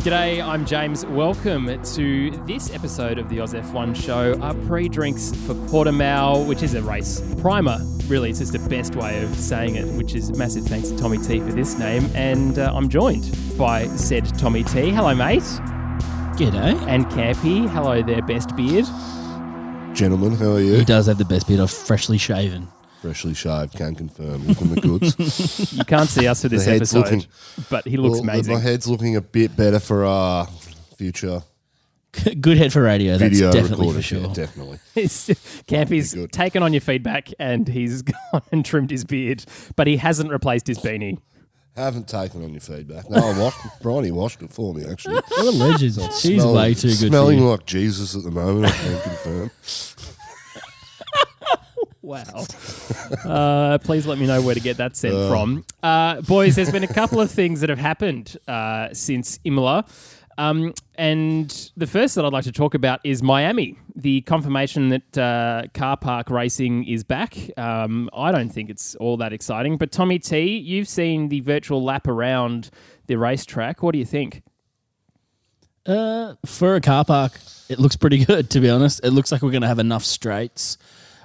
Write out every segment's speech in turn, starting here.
G'day, I'm James. Welcome to this episode of the Oz F1 show. Our pre drinks for Portimao, which is a race primer. Really, it's just the best way of saying it, which is massive thanks to Tommy T for this name. And uh, I'm joined by said Tommy T. Hello, mate. G'day. And Campy. Hello there, best beard. Gentlemen, how are you? He does have the best bit of freshly shaven. Freshly shaved, can confirm. Looking the goods. You can't see us for this The head's episode, looking- but he looks Well, amazing. My head's looking a bit better for our future Good head for radio. That's video definitely recording. for sure. Yeah, definitely. It's- Campy's good. taken on your feedback and he's gone and trimmed his beard, but he hasn't replaced his beanie. Haven't taken on your feedback. No, I washed. Bronny washed it for me actually. What a legend. She's Smell- way too good for Smelling you. like Jesus at the moment. I can confirm. Wow. Uh, please let me know where to get that sent from. Uh, boys, there's been a couple of things that have happened uh, since Imola. Um, and the first that I'd like to talk about is Miami. The confirmation that uh, car park racing is back. Um, I don't think it's all that exciting. But Tommy T, you've seen the virtual lap around the racetrack. What do you think? Uh, for a car park, it looks pretty good, to be honest. It looks like we're going to have enough straights,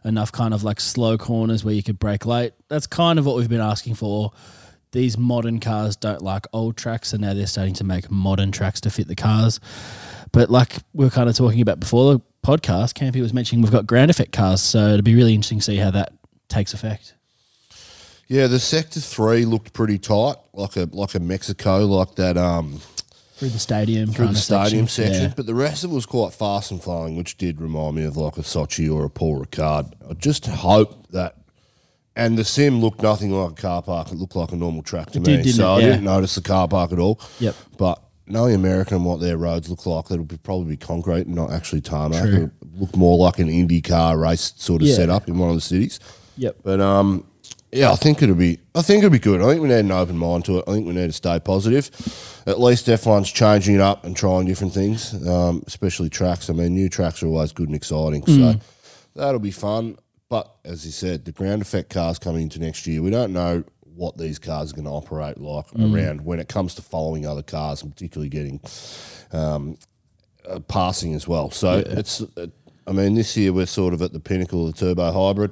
enough kind of like slow corners where you could brake late. That's kind of what we've been asking for. These modern cars don't like old tracks, and now they're starting to make modern tracks to fit the cars. But like we were kind of talking about before the podcast, Campy was mentioning we've got ground effect cars, so it'd be really interesting to see how that takes effect. Yeah, the sector three looked pretty tight, like a like a Mexico, like that um Through the stadium, through the stadium section. Yeah. But the rest of it was quite fast and flowing, which did remind me of like a Sochi or a Paul Ricard. I just hope that. And the sim looked nothing like a car park. It looked like a normal track to It me. did, didn't so it? I Yeah. didn't notice the car park at all. Yep. But knowing America and what their roads look like, it'll be probably be concrete and not actually tarmac. True. It'll look more like an Indy car race sort of Yeah. setup in one of the cities. Yep. But um, yeah, I think it'll be. I think it'll be good. I think we need an open mind to it. I think we need to stay positive. At least F1's changing it up and trying different things, um, especially tracks. I mean, new tracks are always good and exciting, Mm. so that'll be fun. But as you said, the ground effect cars coming into next year, we don't know what these cars are going to operate like Mm. around when it comes to following other cars and particularly getting um, uh, passing as well. So it's, uh, I mean, this year we're sort of at the pinnacle of the turbo hybrid.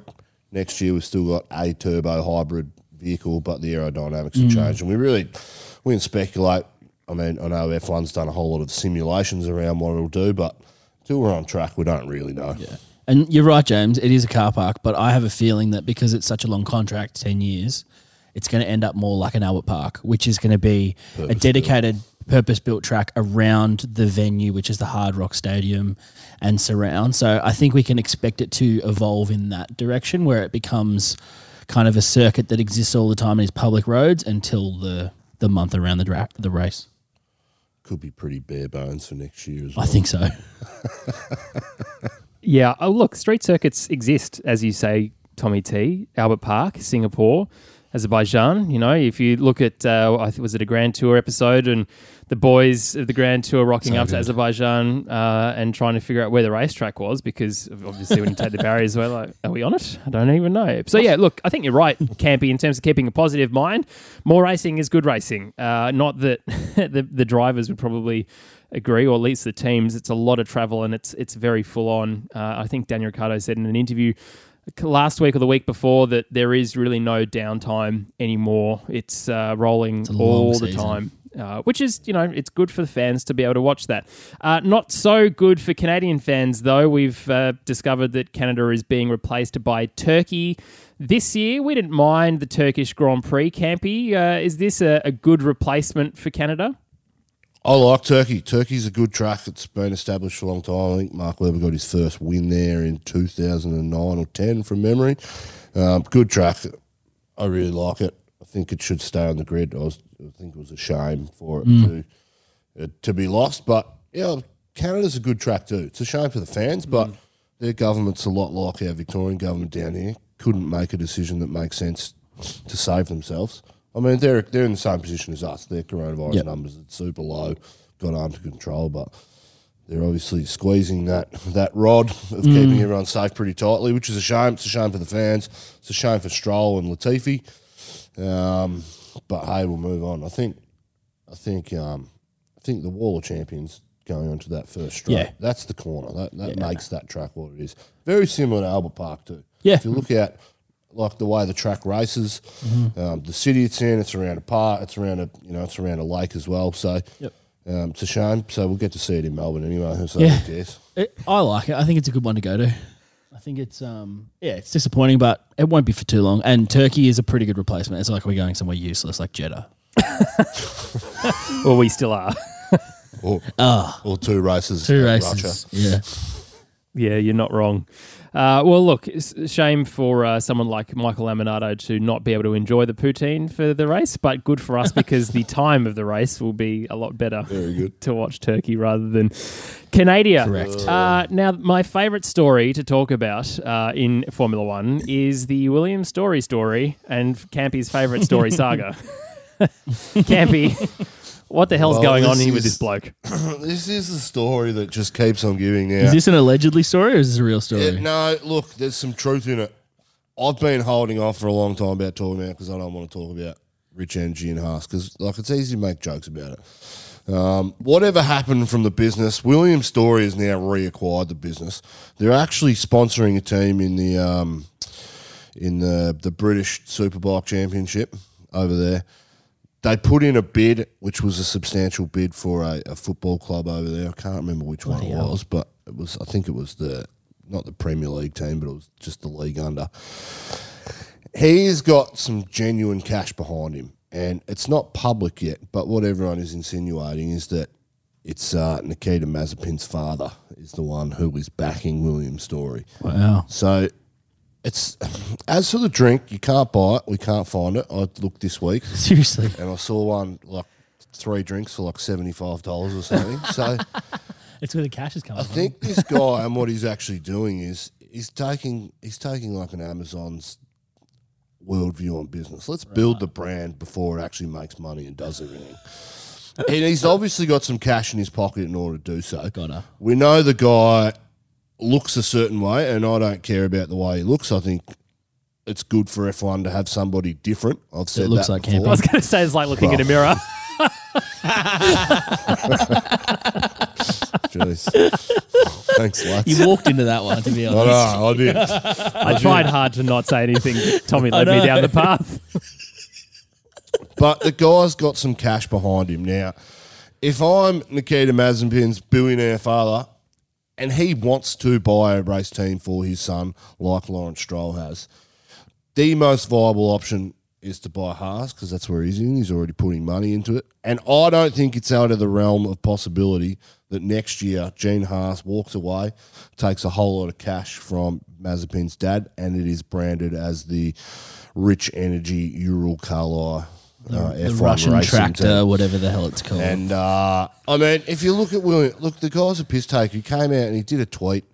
Next year we've still got a turbo hybrid vehicle, but the aerodynamics have mm. changed, and we really we can speculate. I mean, I know F1's done a whole lot of simulations around what it'll do, but until we're on track, we don't really know. Yeah. And you're right, James. It is a car park, but I have a feeling that because it's such a long contract, ten years, it's going to end up more like an Albert Park, which is going to be a dedicated, purpose-built track around the venue, which is the Hard Rock Stadium and surround. So I think we can expect it to evolve in that direction, where it becomes kind of a circuit that exists all the time in these public roads until the the month around the dra- the race. Could be pretty bare bones for next year as well. I think so. Yeah. Oh, look, street circuits exist, as you say, Tommy T. Albert Park, Singapore, Azerbaijan. You know, if you look at, uh, I think was it a Grand Tour episode, and the boys of the Grand Tour rocking So up to. Azerbaijan uh, and trying to figure out where the racetrack was, because obviously when you take the barriers, we're like, are we on it? I don't even know. So yeah, look, I think you're right, Campy, in terms of keeping a positive mind. More racing is good racing. Uh, not that the the drivers would probably agree, or at least the teams. It's a lot of travel and it's it's very full on. Uh, I think Daniel Ricciardo said in an interview last week or the week before that there is really no downtime anymore. It's uh, rolling long all the season. time. Uh, which is, you know, it's good for the fans to be able to watch that. Uh, not so good for Canadian fans, though. We've uh, discovered that Canada is being replaced by Turkey this year. We didn't mind the Turkish Grand Prix, Campy. Uh, is this a, a good replacement for Canada? I like Turkey. Turkey's a good track. It's been established for a long time. I think Mark Webber got his first win there in 2009 or 10 from memory. Um, good track. I really like it. I think it should stay on the grid. I, was, I think it was a shame for it to uh, to be lost. But yeah, Canada's a good track too. It's a shame for the fans, but their government's a lot like our Victorian government down here. Couldn't make a decision that makes sense to save themselves. I mean, they're they're in the same position as us. Their coronavirus Yep. numbers are super low, got under control, but they're obviously squeezing that that rod of keeping everyone safe pretty tightly, which is a shame. It's a shame for the fans. It's a shame for Stroll and Latifi. Um, but hey, we'll move on. I think I think um, think the Wall of Champions going onto that first straight. Yeah. That's the corner. That that makes that track what it is. Very similar to Albert Park too. Yeah. If you look at like the way the track races, um, the city it's in, it's around a park, it's around a you know, it's around a lake as well. So Yep. um, it's a shame. So we'll get to see it in Melbourne anyway. So Yeah. who cares? It, I like it. I think it's a good one to go to. I think it's um yeah, it's disappointing, but it won't be for too long. And Turkey is a pretty good replacement. It's like we're going somewhere useless, like Jeddah. Well, we still are. Or, Ah, or two races. two at races. Yeah, Yeah, you're not wrong. Uh, well, look, shame for uh, someone like Michael Laminato to not be able to enjoy the poutine for the race, but good for us because the time of the race will be a lot better Very good. to watch Turkey rather than Canada. Correct. Uh, now, my favourite story to talk about uh, in Formula One is the William Storey story and Campy's favourite story saga. Campy, what the hell's Well, going on this here with is- this bloke? This is the story that just keeps on giving now. is this an allegedly story or is this a real story? Yeah, no, look, there's some truth in it. I've been holding off for a long time about talking about because I don't want to talk about Rich Energy and Haas because like it's easy to make jokes about it. Um, whatever happened from the business, William Storey has now reacquired the business. They're actually sponsoring a team in the um, in the the British Superbike Championship over there. They put in a bid, which was a substantial bid for a, a football club over there. I can't remember which one it was, but it was. I think it was the not the Premier League team, but it was just the league under. He's got some genuine cash behind him, and it's not public yet. But what everyone is insinuating is that it's uh, Nikita Mazepin's father is the one who is backing William's story. wow. So it's as for the drink, you can't buy it. We can't find it. I looked this week Seriously. and I saw one like three drinks for like seventy five dollars or something. so It's where the cash is coming I think this guy and what he's actually doing is he's taking he's taking like an Amazon's worldview on business. Let's build the brand before it actually makes money and does everything. and he's obviously got some cash in his pocket in order to do so. Gotta. We know the guy looks a certain way, and I don't care about the way he looks. I think it's good for F1 to have somebody different. I've said looks that like before. I was going to say it's like looking in a mirror. Jeez. Thanks, lads. You walked into that one, to be I honest. know, I did. I tried hard to not say anything. Tommy led me down the path. But the guy's got some cash behind him now. If I'm Nikita Mazepin's billionaire father, and he wants to buy a race team for his son, like Lawrence Stroll has, the most viable option is to buy Haas because that's where he's in. He's already putting money into it, and I don't think it's out of the realm of possibility that next year Gene Haas walks away, takes a whole lot of cash from Mazepin's dad, and it is branded as the Rich Energy Ural Kali. Uh, The Russian racing tractor, team. whatever the hell it's called. And uh, I mean, if you look at William, look, the guy's a piss take. He came out and he did a tweet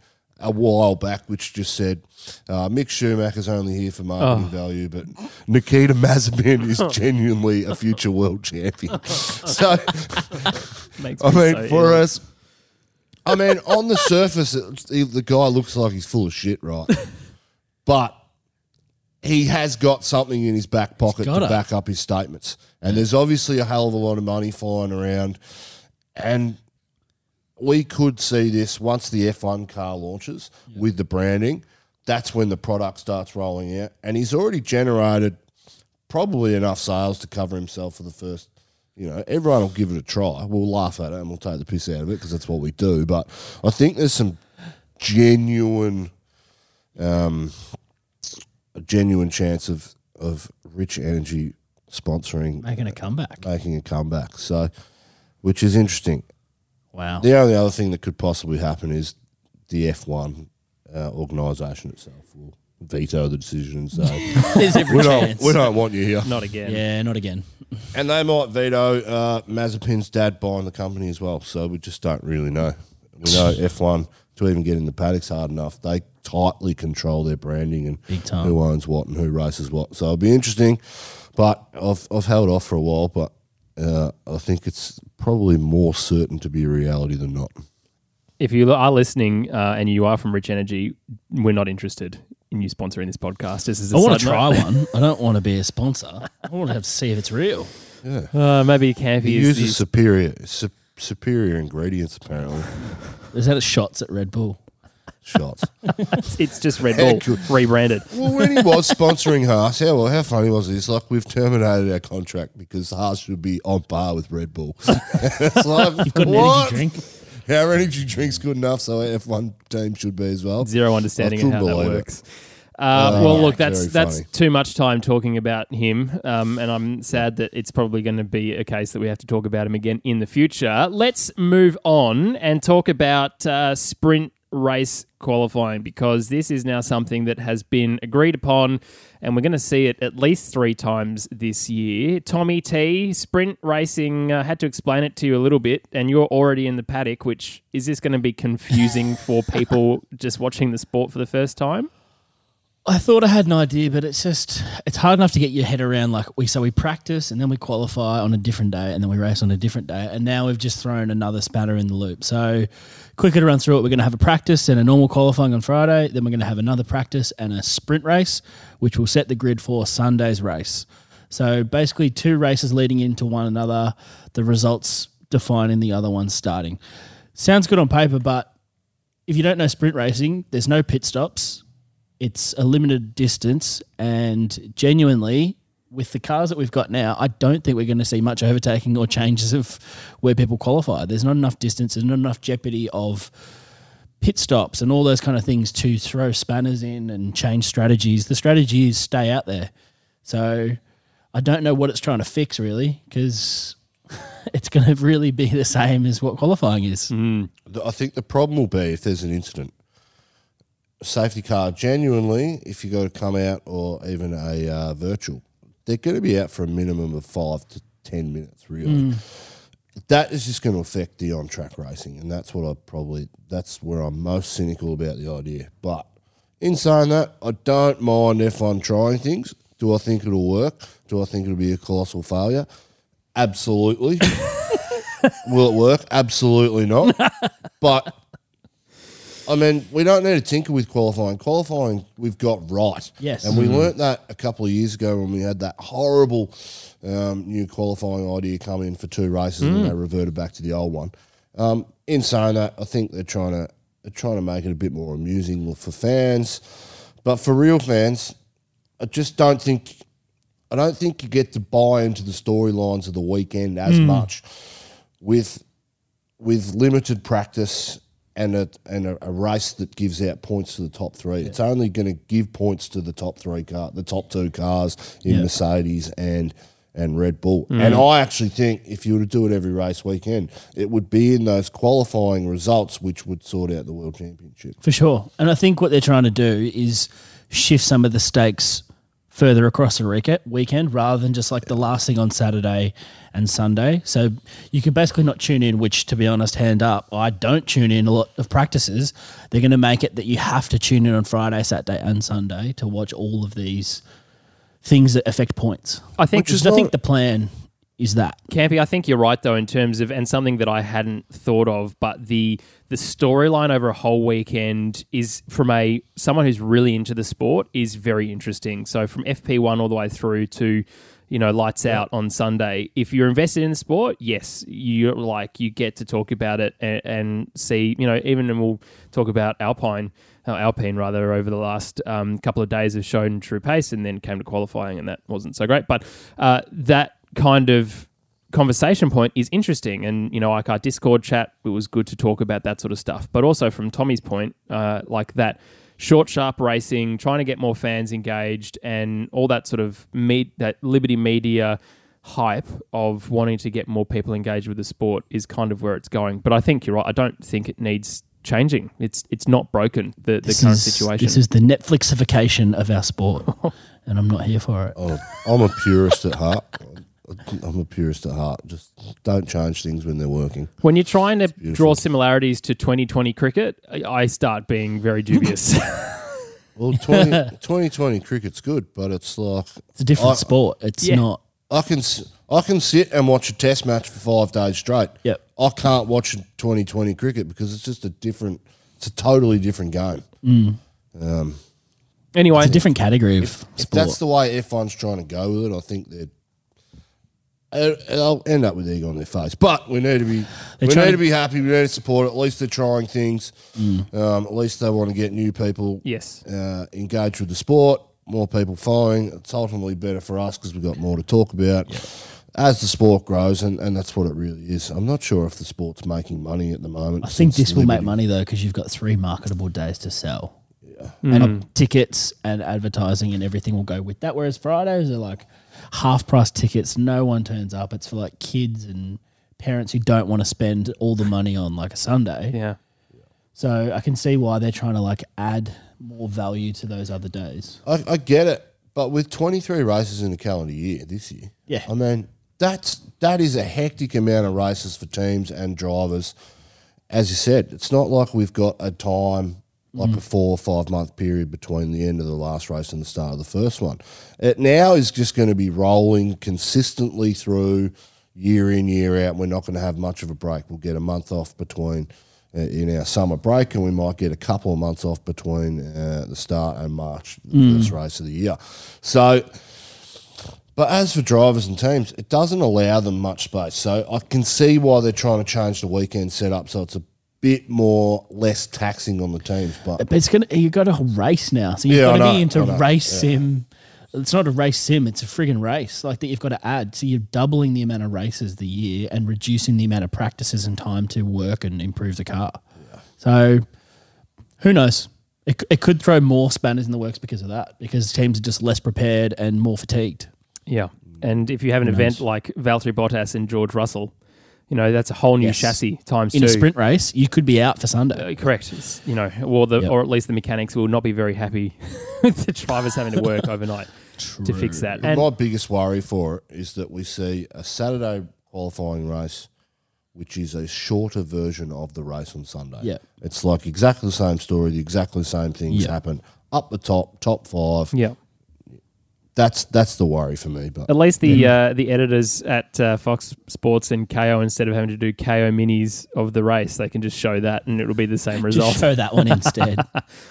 a while back which just said, uh, Mick Schumacher's only here for marketing value, but Nikita Mazepin is genuinely a future world champion. so, Makes I me mean, so for ill. us, I mean, on the surface, it's- he- the guy looks like he's full of shit, right? but he has got something in his back pocket to gotta. back up his statements. And there's obviously a hell of a lot of money flying around. And we could see this once the F1 car launches with the branding. That's when the product starts rolling out. And he's already generated probably enough sales to cover himself for the first. You know, everyone will give it a try. We'll laugh at it and we'll take the piss out of it because that's what we do. But I think there's some genuine, um, a genuine chance of of Rich Energy sponsoring Making a comeback. making a comeback. So, which is interesting. Wow. The only other thing that could possibly happen is the F1 uh, organisation itself will veto the decision and say, There's every we, don't, chance. we don't want you here. Not again. Yeah, not again. And they might veto uh, Mazepin's dad buying the company as well. So we just don't really know. We know F1, to even get in the paddocks hard enough, they tightly control their branding and Big time. who owns what and who races what. So it'll be interesting. But I've, I've held off for a while, but uh, I think it's probably more certain to be a reality than not. If you are listening uh, and you are from Rich Energy, we're not interested in you sponsoring this podcast. This is a I want to try note. one. I don't want to be a sponsor. I want to have to see if it's real. Uh, maybe Campy He is uses the superior, su- superior ingredients apparently. Is that a shots at Red Bull? Shots. It's just Red Bull Heck. rebranded. well, when he was sponsoring Haas, how well, how funny was this? Like we've terminated our contract because Haas should be on par with Red Bull. it's like You've got an what? energy drink. Our energy drink's good enough, so our F1 team should be as well. Zero understanding I of couldn't how that believe it. works. Uh, Oh, well, look, that's that's too much time talking about him, um, and I'm sad that it's probably going to be a case that we have to talk about him again in the future. Let's move on and talk about uh, sprint race qualifying because this is now something that has been agreed upon, and we're going to see it at least three times this year. Tommy T, sprint racing, uh, had to explain it to you a little bit, and you're already in the paddock. Which is this going to be confusing for people just watching the sport for the first time? I thought I had an idea, but it's just it's hard enough to get your head around. Like we so we practice and then we qualify on a different day, and then we race on a different day, and now we've just thrown another spanner in the loop. So quicker to run through it. We're going to have a practice and a normal qualifying on Friday. Then we're going to have another practice and a sprint race, which will set the grid for Sunday's race. So basically, two races leading into one another. The results defining the other one starting. Sounds good on paper, but if you don't know sprint racing, there's no pit stops it's a limited distance and genuinely with the cars that we've got now i don't think we're going to see much overtaking or changes of where people qualify. There's not enough distance there's not enough jeopardy of pit stops and all those kind of things to throw spanners in and change strategies. The strategy is stay out there. So i don't know what it's trying to fix really because it's going to really be the same as what qualifying is. Mm. The- I think the problem will be if there's an incident. Safety car, genuinely, if you got to come out or even a uh, virtual, they're going to be out for a minimum of five to 10 minutes, really. That is just going to affect the on track racing. And that's what I probably, that's where I'm most cynical about the idea. But in saying that, I don't mind F1 trying things. Do I think it'll work? Do I think it'll be a colossal failure? Absolutely. Will it work? Absolutely not. but I mean, we don't need to tinker with qualifying. Qualifying, we've got right. Yes. And we learnt that a couple of years ago when we had that horrible um, new qualifying idea come in for two races and they reverted back to the old one. Um, in saying that, I think they're trying to they're trying to make it a bit more amusing for fans, but for real fans, I just don't think I don't think you get to buy into the storylines of the weekend as much with with limited practice and a and a, a race that gives out points to the top three. It's only going to give points to the top three car, the top two cars in Yeah. Mercedes and and Red Bull. Mm-hmm. And I actually think if you were to do it every race weekend, it would be in those qualifying results which would sort out the world championship. For sure. And I think what they're trying to do is shift some of the stakes further across the week- weekend rather than just like the last thing on Saturday and Sunday. So you can basically not tune in, which to be honest, hand up, I don't tune in a lot of practices. They're going to make it that you have to tune in on Friday, Saturday, and Sunday to watch all of these things that affect points. I think Which is, I think the plan is that. Campy, I think you're right though in terms of and something that I hadn't thought of, but the the storyline over a whole weekend is from a someone who's really into the sport is very interesting. So from FP1 all the way through to you know lights out on Sunday. If you're invested in the sport, yes, you like you get to talk about it and, and see. You know, even and we'll talk about Alpine. uh, Alpine rather over the last um, couple of days have shown true pace and then came to qualifying and that wasn't so great. But uh, that kind of conversation point is interesting. And, you know, like our Discord chat, it was good to talk about that sort of stuff. But also from Tommy's point, uh, like that short, sharp racing, trying to get more fans engaged and all that sort of meet that Liberty Media hype of wanting to get more people engaged with the sport is kind of where it's going. But I think you're right. I don't think it needs changing. It's it's not broken, the, the current is- situation. This is the Netflixification of our sport. and I'm not here for it. Oh, I'm a purist at heart. I'm a purist at heart. Just don't change things when they're working. When you're trying to draw similarities to 2020 cricket, I I start being very dubious. Well, 20, 2020 cricket's good, but it's like It's a different I- sport. It's Yeah. not. I can s- I can sit and watch a test match for five days straight. Yep. I can't watch 2020 cricket because it's just a different. It's a totally different game. Um anyway, It's a different category of If sport. that's the way F1's trying to go with it, I think they're they'll end up with egg on their face. But we need to be we need to- be happy. We need to support. At least they're trying things. Um, at least they want to get new people Yes. uh, engaged with the sport. More people following. It's ultimately better for us because we've got more to talk about as the sport grows, and, and that's what it really is. I'm not sure if the sport's making money at the moment. I think this will make money though because you've got three marketable days to sell. And hmm. tickets and advertising and everything will go with that. Whereas Fridays are like half price tickets. No one turns up. It's for like kids and parents who don't want to spend all the money on like a Sunday. Yeah. So I can see why they're trying to like add more value to those other days. I, I get it, but with 23 races in the calendar year this year, Yeah. I mean that's that is a hectic amount of races for teams and drivers. As you said, it's not like we've got a time like a four or five month period between the end of the last race and the start of the first one. It now is just going to be rolling consistently through year in year out. We're not going to have much of a break. We'll get a month off between uh, in our summer break, and we might get a couple of months off between uh, the start and March, the first race of the year. So. But as for drivers and teams, it doesn't allow them much space. So I can see why they're trying to change the weekend setup so it's a bit more less taxing on the teams. But But it's gonna you got a race now, so you've Yeah, got to be into race yeah. sim. It's not a race sim; it's a frigging race. Like that, you've got to add. So you're doubling the amount of races the year and reducing the amount of practices and time to work and improve the car. So who knows? It, it could throw more spanners in the works because of that. Because teams are just less prepared and more fatigued. Yeah. And if you have an event like Valtteri Bottas and George Russell, you know, that's a whole new Yes. chassis times In two. a sprint race, you could be out for Sunday. Uh, correct. It's, you know, or the Yep. or at least the mechanics will not be very happy with the drivers having to work overnight to fix that. And my biggest worry for it is that we see a Saturday qualifying race, which is a shorter version of the race on Sunday. Yeah. It's like exactly the same story, the exactly same things Yeah. happen up the top, top five. yeah. That's that's the worry for me. But At least the uh, the editors at uh, Fox Sports and Kayo, instead of having to do Kayo minis of the race, they can just show that and it'll be the same result. Just show that one instead.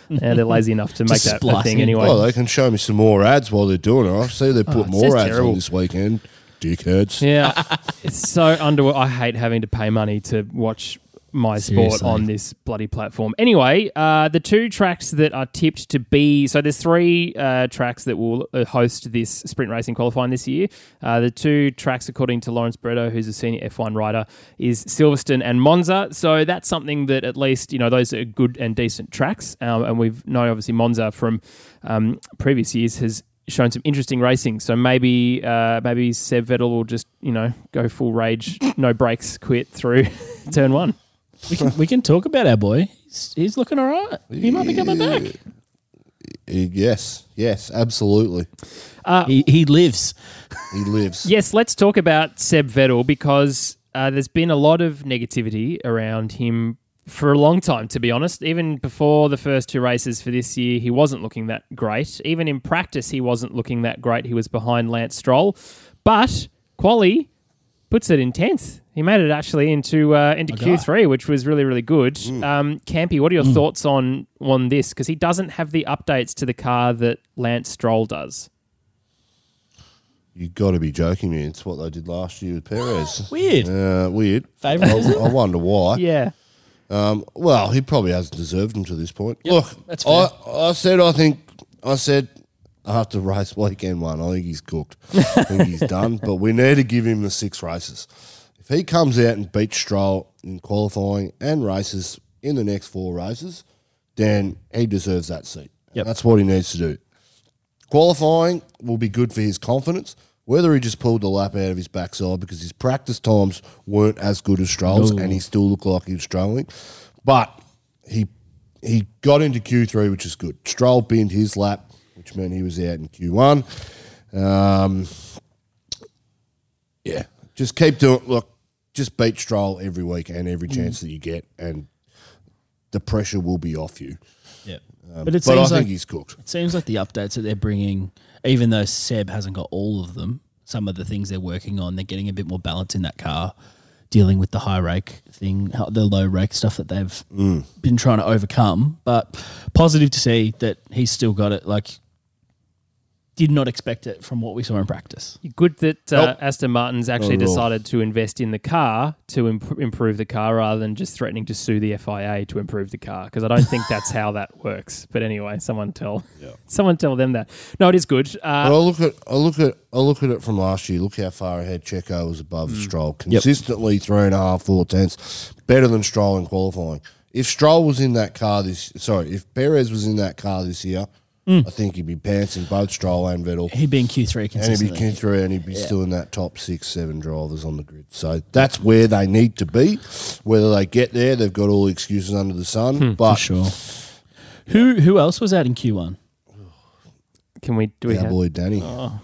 and they're lazy enough to make Just that a thing anyway. well, they can show me some more ads while they're doing it. I see they put Oh, more ads terrible. on this weekend. Dickheads. Yeah, it's so under. I hate having to pay money to watch my sport on this bloody platform. Anyway, uh, the two tracks that are tipped to be so there's three uh, tracks that will uh, host this sprint racing qualifying this year. Uh, the two tracks, according to Lawrence Barretto, who's a senior F1 rider, is Silverstone and Monza. So that's something that at least you know those are good and decent tracks, um, and we've known obviously Monza from um, previous years has shown some interesting racing. So maybe uh, maybe Seb Vettel will just you know go full rage, no brakes, quit through turn one. We can we can talk about our boy. He's, he's looking all right. He might be coming back. Yes, yes, absolutely. He, he lives. He lives. Yes, let's talk about Seb Vettel because uh, there's been a lot of negativity around him for a long time, to be honest. Even before the first two races for this year, he wasn't looking that great. Even in practice, he wasn't looking that great. He was behind Lance Stroll. But Quali puts it in 10th. He made it actually into uh, into guy. Q3, which was really, really good. Um, Campy, what are your thoughts on, on this? Because he doesn't have the updates to the car that Lance Stroll does. You got to be joking me. It's what they did last year with Perez. Weird. Uh, weird. I, I wonder why. Yeah. Um, well, he probably hasn't deserved them to this point. Look, that's I. I said I think I said after race weekend one, I think he's cooked. I think he's done. But we need to give him the six races. If he comes out and beats Stroll in qualifying and races in the next four races, then he deserves that seat. Yep. That's what he needs to do. Qualifying will be good for his confidence. Whether he just pulled the lap out of his backside because his practice times weren't as good as Stroll's No. and he still looked like he was struggling. But he he got into Q3, which is good. Stroll binned his lap, which meant he was out in Q1. Um, yeah, just keep doing. Look, just beat Stroll every week and every mm. chance that you get, and the pressure will be off you. Yeah. Um, but it But I seems think like he's cooked. it seems like the updates that they're bringing, even though Seb hasn't got all of them, some of the things they're working on, they're getting a bit more balance in that car, dealing with the high rake thing, how- the low rake stuff that they've mm. been trying to overcome. But positive to see that he's still got it. Like did not expect it from what we saw in practice. Good that uh, Nope. Aston Martin's actually Not decided to invest in the car to imp- improve the car rather than just threatening to sue the FIA to improve the car because I don't think that's how that works. But anyway, someone tell someone tell them that. No, it is good. But Uh, I look at I look at I look at it from last year. Look how far ahead Checo was above Stroll. Consistently three and a half, four tenths, better than Stroll in qualifying. If Stroll was in that car this sorry, if Perez was in that car this year, I think he'd be pantsing both Stroll and Vettel. He'd be in Q3 And he'd be consistently. king through and he'd be still in that top six, seven drivers on the grid. So that's where they need to be. Whether they get there, they've got all the excuses under the sun. but for sure. Who who else was out in Q1? can we do we our have? boy Danny. Oh,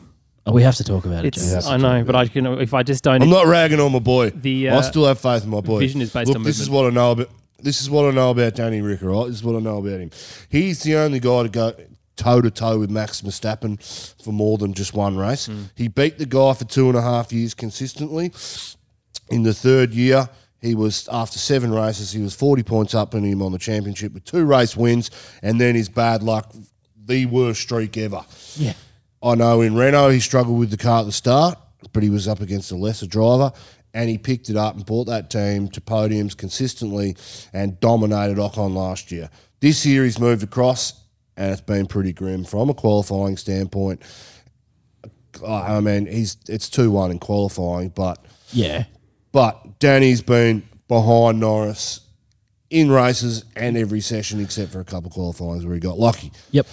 we have to talk about it. It's, I know, but I can if I just don't. I'm not ragging on my boy. The, I uh, still have faith in my boy. vision is based Look, on this is what I know about. This is what I know about Danny Rick. All right, this is what I know about him. He's the only guy to go toe to toe with Max Verstappen for more than just one race. Hmm. He beat the guy for two and a half years consistently. In the third year, he was after seven races, he was forty points up on him on the championship with two race wins, and then his bad luck, the worst streak ever. yeah. I know in Renault he struggled with the car at the start, but he was up against a lesser driver and he picked it up and brought that team to podiums consistently and dominated Ocon last year. This year he's moved across and it's been pretty grim from a qualifying standpoint. Uh, I mean, he's it's 2 1 in qualifying, but Yeah. but Danny's been behind Norris in races and every session except for a couple of qualifyings where he got lucky. Yep.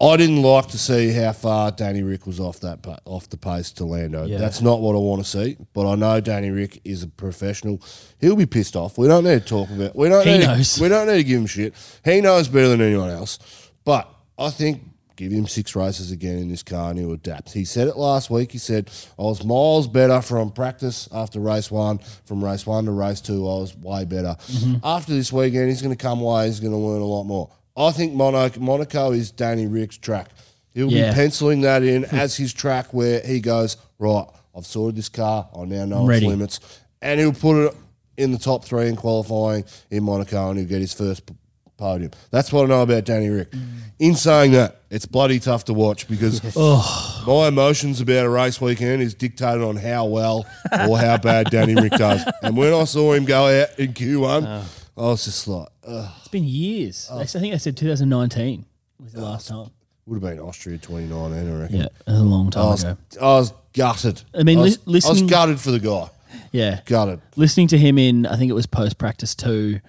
I didn't like to see how far Danny Rick was off that off the pace to Lando. Yeah. That's not what I want to see. But I know Danny Rick is a professional. He'll be pissed off. We don't need to talk about. We don't. He need knows. We don't need to give him shit. He knows better than anyone else. But I think give him six races again in this car and he'll adapt. He said it last week. He said I was miles better from practice after race one. From race one to race two, I was way better. Mm-hmm. After this weekend, he's going to come away. He's going to learn a lot more. I think Monaco, Monaco is Danny Rick's track. He'll Yeah. be penciling that in hmm. as his track where he goes, right, I've sorted this car. I now know its Ready. limits. And he'll put it in the top three in qualifying in Monaco and he'll get his first p- podium. That's what I know about Danny Rick. Mm. In saying that, it's bloody tough to watch because oh. my emotions about a race weekend is dictated on how well or how bad Danny Rick does. And when I saw him go out in Q1, I was just like, ugh. It's been years. Oh. I think I said 2019 was the last oh, time. would have been Austria 2019, I reckon. Yeah, a long I time was, ago. I was gutted. I mean, I was, li- listening- I was gutted for the guy. Yeah. Gutted. Listening to him in, I think it was post practice two,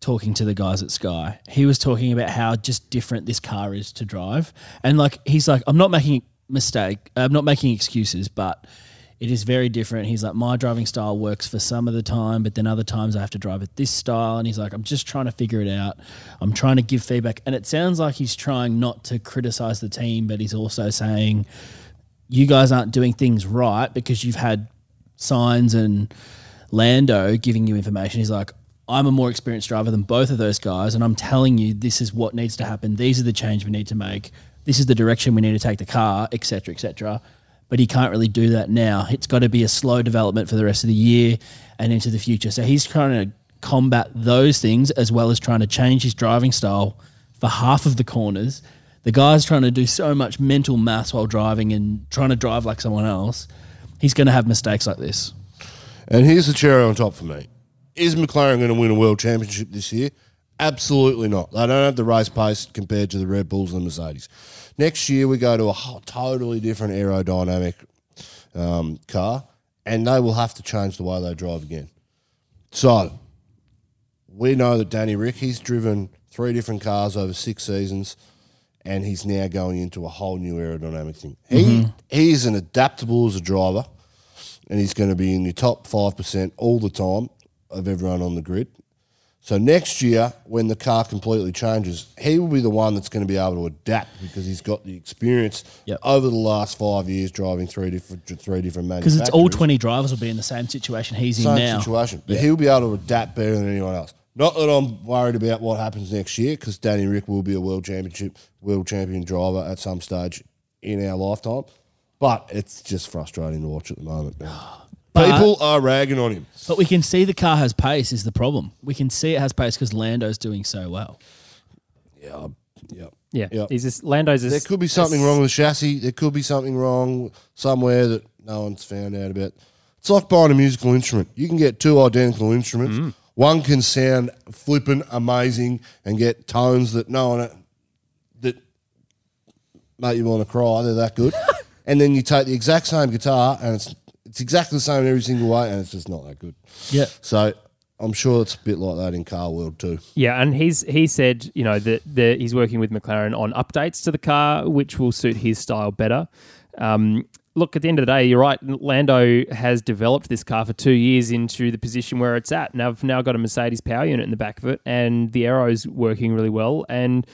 talking to the guys at Sky, he was talking about how just different this car is to drive. And like, he's like, I'm not making mistake, I'm not making excuses, but it is very different. He's like, my driving style works for some of the time, but then other times I have to drive it this style. And he's like, I'm just trying to figure it out. I'm trying to give feedback. And it sounds like he's trying not to criticize the team, but he's also saying, you guys aren't doing things right because you've had Sainz and Lando giving you information. He's like, I'm a more experienced driver than both of those guys, and I'm telling you this is what needs to happen. These are the change we need to make. This is the direction we need to take the car, etc., etc. But he can't really do that now. It's got to be a slow development for the rest of the year and into the future. So he's trying to combat those things as well as trying to change his driving style for half of the corners. The guy's trying to do so much mental maths while driving and trying to drive like someone else. He's going to have mistakes like this. And here's the cherry on top for me. Is McLaren going to win a world championship this year? Absolutely not. They don't have the race pace compared to the Red Bulls and the Mercedes. Next year, we go to a whole, totally different aerodynamic um, car, and they will have to change the way they drive again. So, we know that Danny Rick, he's driven three different cars over six seasons, and he's now going into a whole new aerodynamic thing. He He's an adaptable as a driver and he's going to be in the top 5% all the time of everyone on the grid. So next year, when the car completely changes, he will be the one that's going to be able to adapt because he's got the experience Yep. over the last five years driving three different three different manufacturers. Because it's all 20 drivers will be in the same situation he's in Same now. situation, but he'll be able to adapt better than anyone else. Not that I'm worried about what happens next year because Danny Rick will be a world championship, world champion driver at some stage in our lifetime. But it's just frustrating to watch at the moment. man. But- People are ragging on him. But we can see the car has pace is the problem. We can see it has pace because Lando's doing so well. Yeah, yeah. Yeah, Yep. he's just Lando's. There could be something wrong with the chassis. There could be something wrong somewhere that no one's found out about. It's like buying a musical instrument. You can get two identical instruments. Mm. One can sound flippant, amazing, and get tones that no one that make you want to cry. They're that good. and then you take the exact same guitar, and it's it's exactly the same every single way, and it's just not that good. Yeah. So I'm sure it's a bit like that in car world too. Yeah, and he's he said you know that that he's working with McLaren on updates to the car, which will suit his style better. Um, look, at the end of the day, you're right. Lando has developed this car for two years into the position where it's at. Now, I've now got a Mercedes power unit in the back of it, and the aero's working really well. And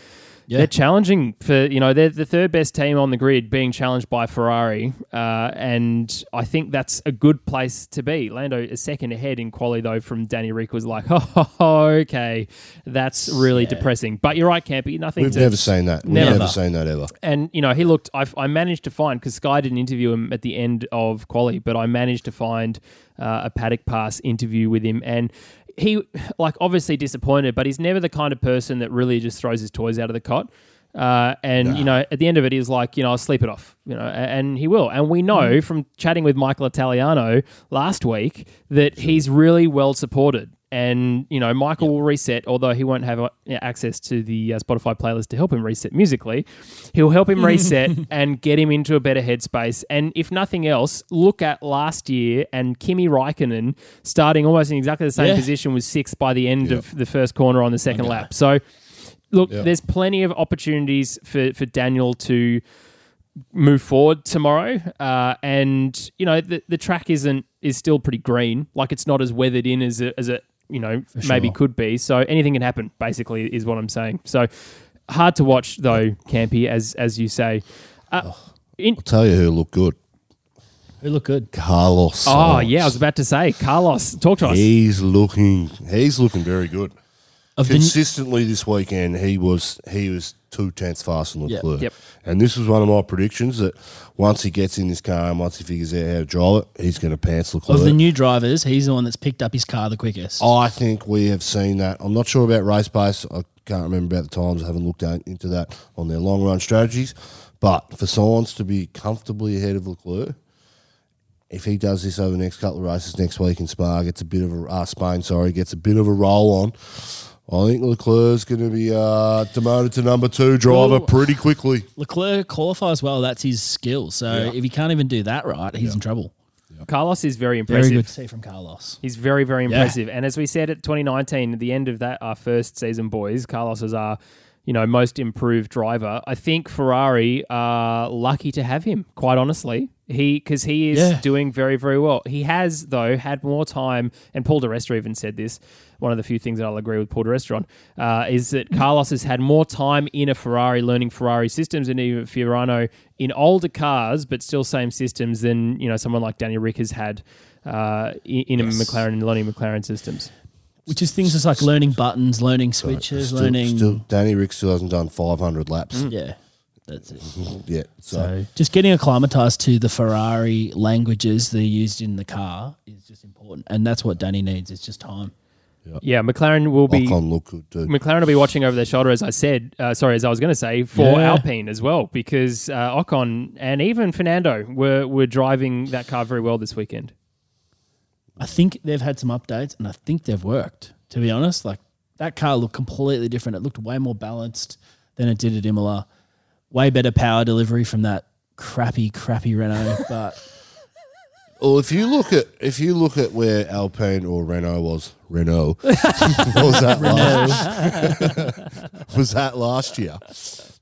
Yeah. they're challenging for you know they're the third best team on the grid, being challenged by Ferrari, uh, and I think that's a good place to be. Lando is second ahead in quali though from Danny Rick was like, oh, okay, that's really depressing. But you're right, Campy, nothing. We've to, never seen that. We've Never. never seen that ever. and you know he looked. I, I managed to find because Sky didn't interview him at the end of quali, but I managed to find uh, a paddock pass interview with him, and he like obviously disappointed, but he's never the kind of person that really just throws his toys out of the cot. Uh, and you know, at the end of it, he's like, you know, I'll sleep it off, you know, and he will. And we know from chatting with Michael Italiano last week that he's really well supported. And you know, Michael will reset, although he won't have uh, access to the uh, Spotify playlist to help him reset musically. He'll help him reset and get him into a better headspace. And if nothing else, look at last year and Kimi Raikkonen starting almost in exactly the same Yeah. position was sixth by the end of the first corner on the second lap. So, look, Yeah. there's plenty of opportunities for for Daniel to move forward tomorrow. Uh, and you know the the track isn't is still pretty green. Like it's not as weathered in as it, as it you know maybe sure. could be. So anything can happen. Basically, is what I'm saying. So hard to watch though, Campy, as as you say. Uh, in, I'll tell you who looked good. Who look good? Carlos. oh Sainz. yeah, I was about to say Carlos. Talk to us. He's looking. He's looking very good. Of the, Consistently this weekend, he was he was two tenths faster than. Leclerc. Yep. And this was one of my predictions that once he gets in this car and once he figures out how to drive it, he's going to pants Leclerc. of the new drivers, he's the one that's picked up his car the quickest. I think we have seen that. I'm not sure about race pace. I can't remember about the times. I haven't looked into that on their long run strategies. But for Sainz to be comfortably ahead of Leclerc, if he does this over the next couple of races next week in Spa, gets a bit of a uh, Spain, sorry, gets a bit of a roll on. I think Leclerc's going to be uh, demoted to number two driver Ooh. pretty quickly. Leclerc qualifies well. That's his skill. So if he can't even do that right, he's in trouble. Carlos is very Very impressive. good to see from Carlos. He's very, very impressive. And as we said at 2019, at the end of that, our first season, boys, Carlos is our, you know, most improved driver. I think Ferrari are lucky to have him. Quite honestly, he because he is Yeah. doing very, very well. He has though had more time, and Paul Resta even said this. One of the few things that I'll agree with Paul Resta on uh, is that Carlos has had more time in a Ferrari, learning Ferrari systems, and even Fiorano in older cars, but still same systems than you know someone like Daniel Rick has had uh, in, in a McLaren and learning McLaren systems. Which is things just like learning buttons, learning switches, Still, learning. still, Danny Rick still hasn't done 500 laps Yeah, that's it. yeah. So, So just getting acclimatized to the Ferrari languages that are used in the car is just important, and that's what Danny needs. It's just time. Yeah, McLaren will be look good too. McLaren will be watching over their shoulder, as I said. Uh, sorry, as I was going to say for Yeah. Alpine as well, because uh, Ocon and even Fernando were were driving that car very well this weekend. I think they've had some updates, and I think they've worked. To be honest, like that car looked completely different. It looked way more balanced than it did at Imola. Way better power delivery from that crappy, crappy Renault. But Well, if you look at if you look at where Alpine or Renault was Renault what was that last was that last year?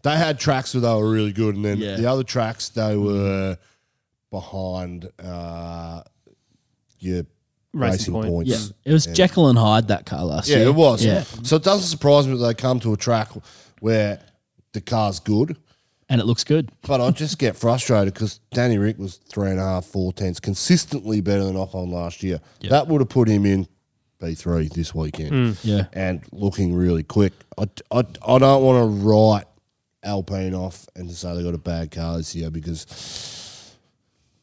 They had tracks where they were really good, and then Yeah. the other tracks they were behind uh, your Racing racing, Point. points. yeah, it was Jekyll and Hyde that car last year. Yeah, year. it was. Yeah, So it doesn't surprise me that they come to a track where the car's good. and it looks good. But I just get frustrated because Danny Rick was three and a half, four tenths, consistently better than Ocon last year. That would have put him in B3 this weekend. Mm. Yeah. And looking really quick. I, I, I don't want to write Alpine off and to say they got a bad car this year because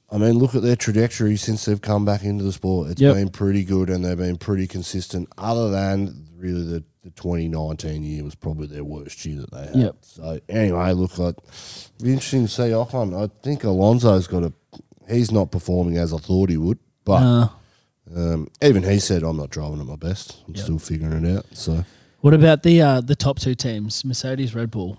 I mean, look at their trajectory since they've come back into the sport. It's Yep. been pretty good, and they've been pretty consistent. Other than really the, the 2019 year was probably their worst year that they had. Yep. So anyway, look, like be interesting to see Ocon. I think Alonso's got a. He's not performing as I thought he would, but Uh, um, even he said, "I'm not driving at my best. I'm still figuring it out." So what about the uh, the top two teams, Mercedes, Red Bull?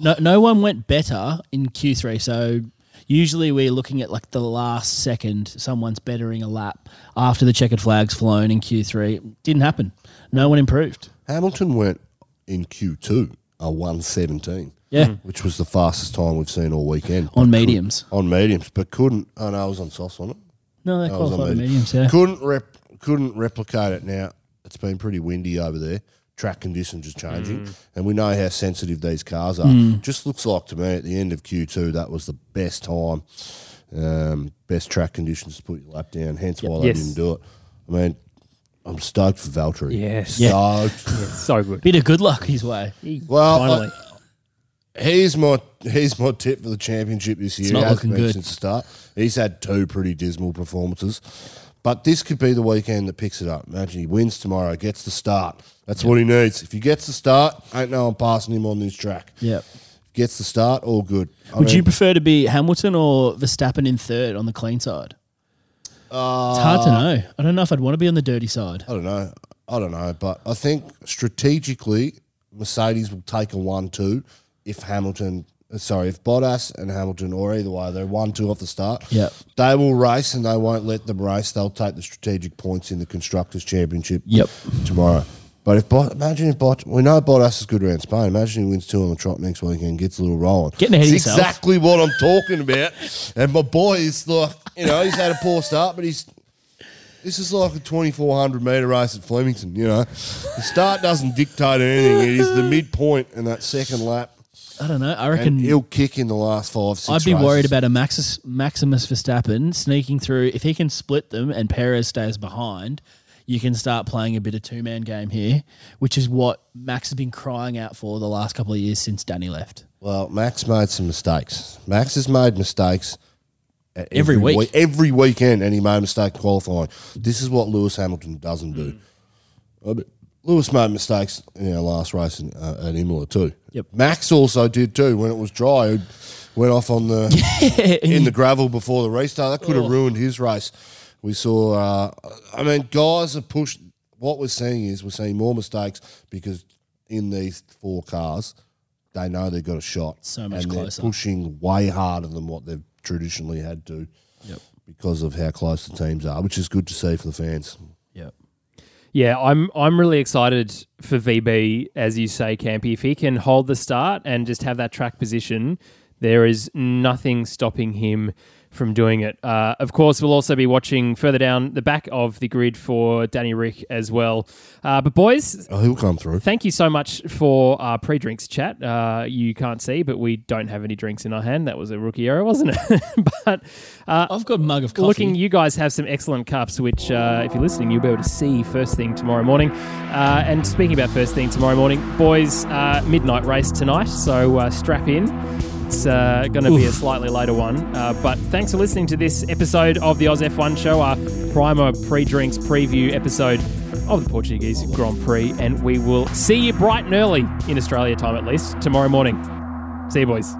No, no one went better in Q3. So usually we're looking at like the last second, someone's bettering a lap after the checkered flag's flown in Q3. Didn't happen. No one improved. Hamilton went in Q2 a 117. Yeah, hmm. which was the fastest time we've seen all weekend on mediums. on mediums, but couldn't. Oh no, I was on softs on it. No, they I was on qualified on medium. mediums. Yeah. Couldn't rep, couldn't replicate it. Now it's been pretty windy over there. Track conditions are changing, and we know how sensitive these cars are. Just looks like to me at the end of Q two that was the best time, um, best track conditions to put your lap down. Hence why they Yes. didn't do it. I mean, I'm stoked for Valtteri. Yes. Yeah. Stoked. So good. Bit of good luck his way. Well, Finally. He's my he's my tip for the championship this year. not He looking good. since the start. He's had two pretty dismal performances, but this could be the weekend that picks it up. Imagine he wins tomorrow, gets the start. That's what he needs. If he gets the start, ain't no one passing him on this track. Yep. Gets the start, all good. I Would you prefer to be Hamilton or Verstappen in third on the clean side? Uh, it's hard to know. I don't know if I'd want to be on the dirty side. I don't know. I don't know, but I think strategically, Mercedes will take a one-two if Hamilton. Uh, Sorry, if Bottas and Hamilton, or either way, they're one-two off the start. Yeah, they will race, and they won't let them race. They'll take the strategic points in the constructors' championship. Yep. tomorrow. But if Bot, imagine if Bot, we know Bottas is good around Spain. Imagine he wins two on the trot next weekend, gets a little rolling. Getting ahead of It's yourself. exactly what I'm talking about. And my boy is like, you know, he's had a poor start, but he's this is like a 2400 meter race at Flemington. You know, the start doesn't dictate anything. It is the midpoint and that second lap, I don't know. I and reckon he'll kick in the last five, six. I'd be races. worried about a Maxis, Maximus Verstappen sneaking through. If he can split them and Perez stays behind, you can start playing a bit of two man game here, which is what Max has been crying out for the last couple of years since Danny left. Well, Max made some mistakes. Max has made mistakes at Every week. every weekend, and he made a mistake qualifying. This is what Lewis Hamilton doesn't do. Hmm. I mean, Lewis made mistakes in our last race in, uh, at Imola too. Yep. Max also did too when it was dry. He went off on the in the gravel before the restart. That could have ruined his race. We saw. Uh, I mean, guys are pushed. What we're seeing is we're seeing more mistakes because in these four cars, they know they've got a shot. So much and closer. They're pushing way harder than what they've traditionally had to. Yep. Because of how close the teams are, which is good to see for the fans. Yep. Yeah, I'm I'm really excited for VB, as you say, Campy. If he can hold the start and just have that track position, there is nothing stopping him from doing it. Uh, of course, we'll also be watching further down the back of the grid for Danny Ric as well. Uh, but boys, Oh, he'll come through. thank you so much for our pre-drinks chat. Uh, you can't see, but we don't have any drinks in our hand. That was a rookie error, wasn't it? but uh, I've got a mug of coffee. Looking, you guys have some excellent cups, which, uh, if you're listening, you'll be able to see first thing tomorrow morning. Uh, and speaking about first thing tomorrow morning, boys, uh, midnight race tonight, so uh, strap in. It's uh, going to be a slightly later one. Uh, but thanks for listening to this episode of the Oz F1 show, our primer pre drinks preview episode of the Portuguese Grand Prix. And we will see you bright and early in Australia time, at least, tomorrow morning. See you, boys.